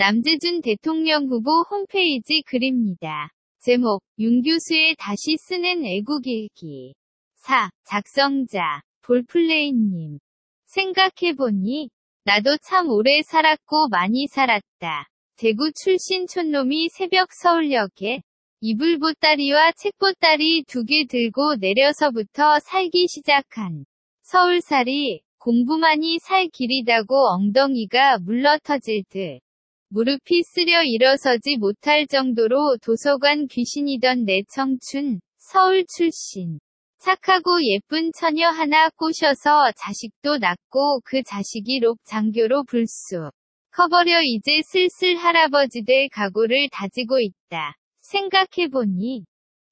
남재준 대통령 후보 홈페이지 글입니다. 제목, 윤 교수의 다시 쓰는 애국일기. 4. 작성자, 볼플레이님. 생각해보니, 나도 참 오래 살았고 많이 살았다. 대구 출신 촌놈이 새벽 서울역에 이불 보따리와 책 보따리 두 개 들고 내려서부터 살기 시작한 서울살이 공부만이 살 길이다고 엉덩이가 물러터질 듯 무릎이 쓰려 일어서지 못할 정도로 도서관 귀신이던 내 청춘, 서울 출신. 착하고 예쁜 처녀 하나 꼬셔서 자식도 낳고 그 자식이 록 장교로 불쑥. 커버려 이제 슬슬 할아버지 될 각오를 다지고 있다. 생각해보니.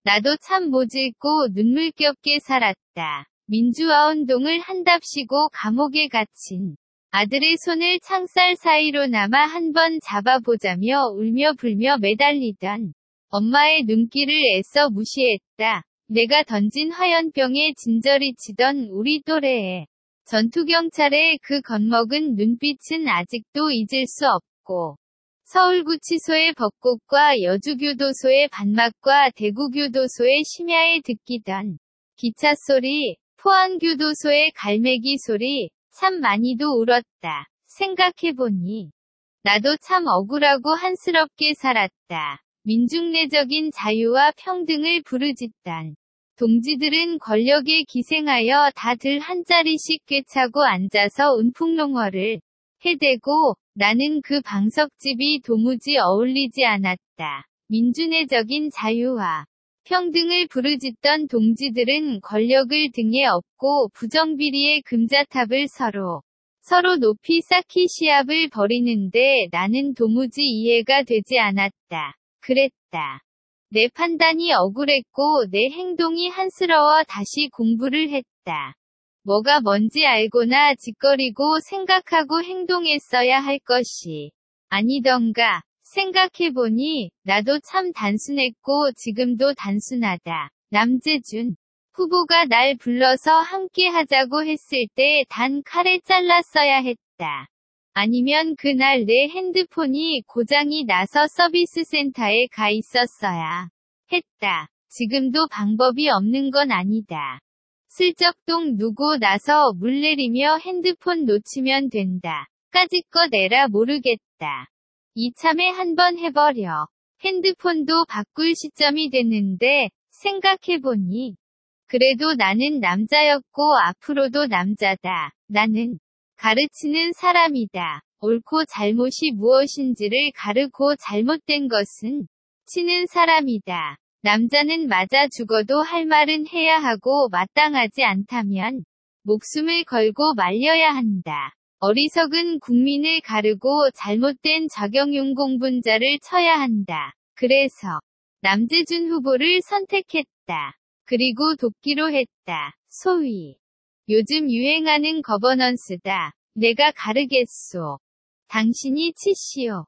나도 참 모질고 눈물겹게 살았다. 민주화 운동을 한답시고 감옥에 갇힌 아들의 손을 창살 사이로 남아 한 번 잡아보자며 울며 불며 매달리던 엄마의 눈길을 애써 무시했다. 내가 던진 화연병에 진저리 치던 우리 또래의 전투경찰의 그 겁먹은 눈빛은 아직도 잊을 수 없고 서울구치소의 벚꽃과 여주교도소의 반막과 대구교도소의 심야에 듣기던 기차 소리, 포항교도소의 갈매기 소리, 참 많이도 울었다. 생각해보니. 나도 참 억울하고 한스럽게 살았다. 민중내적인 자유와 평등을 부르짖단. 동지들은 권력에 기생하여 다들 한 자리씩 꿰차고 앉아서 운풍롱어를 해대고 나는 그 방석집이 도무지 어울리지 않았다. 민주내적인 자유와 평등을 부르짖던 동지들은 권력을 등에 업고 부정비리의 금자탑을 서로 서로 높이 쌓기 시합을 벌이는데 나는 도무지 이해가 되지 않았다. 그랬다. 내 판단이 억울했고 내 행동이 한스러워 다시 공부를 했다. 뭐가 뭔지 알고나 짓거리고 생각하고 행동했어야 할 것이 아니던가. 생각해보니 나도 참 단순했고 지금도 단순하다. 남재준 후보가 날 불러서 함께 하자고 했을 때 단 칼에 잘랐어야 했다. 아니면 그날 내 핸드폰이 고장이 나서 서비스 센터에 가 있었어야 했다. 지금도 방법이 없는 건 아니다. 슬쩍 똥 누고 나서 물 내리며 핸드폰 놓치면 된다. 까짓거 내라 모르겠다. 이참에 한번 해버려. 핸드폰도 바꿀 시점이 됐는데, 생각해보니. 그래도 나는 남자였고 앞으로도 남자다. 나는 가르치는 사람이다. 옳고 잘못이 무엇인지를 가르고 잘못된 것은 치는 사람이다. 남자는 맞아 죽어도 할 말은 해야 하고 마땅하지 않다면 목숨을 걸고 말려야 한다. 어리석은 국민을 가르고 잘못된 적용용 공분자를 쳐야 한다. 그래서 남재준 후보를 선택했다. 그리고 돕기로 했다. 소위 요즘 유행하는 거버넌스다. 내가 가르겠소. 당신이 치시오.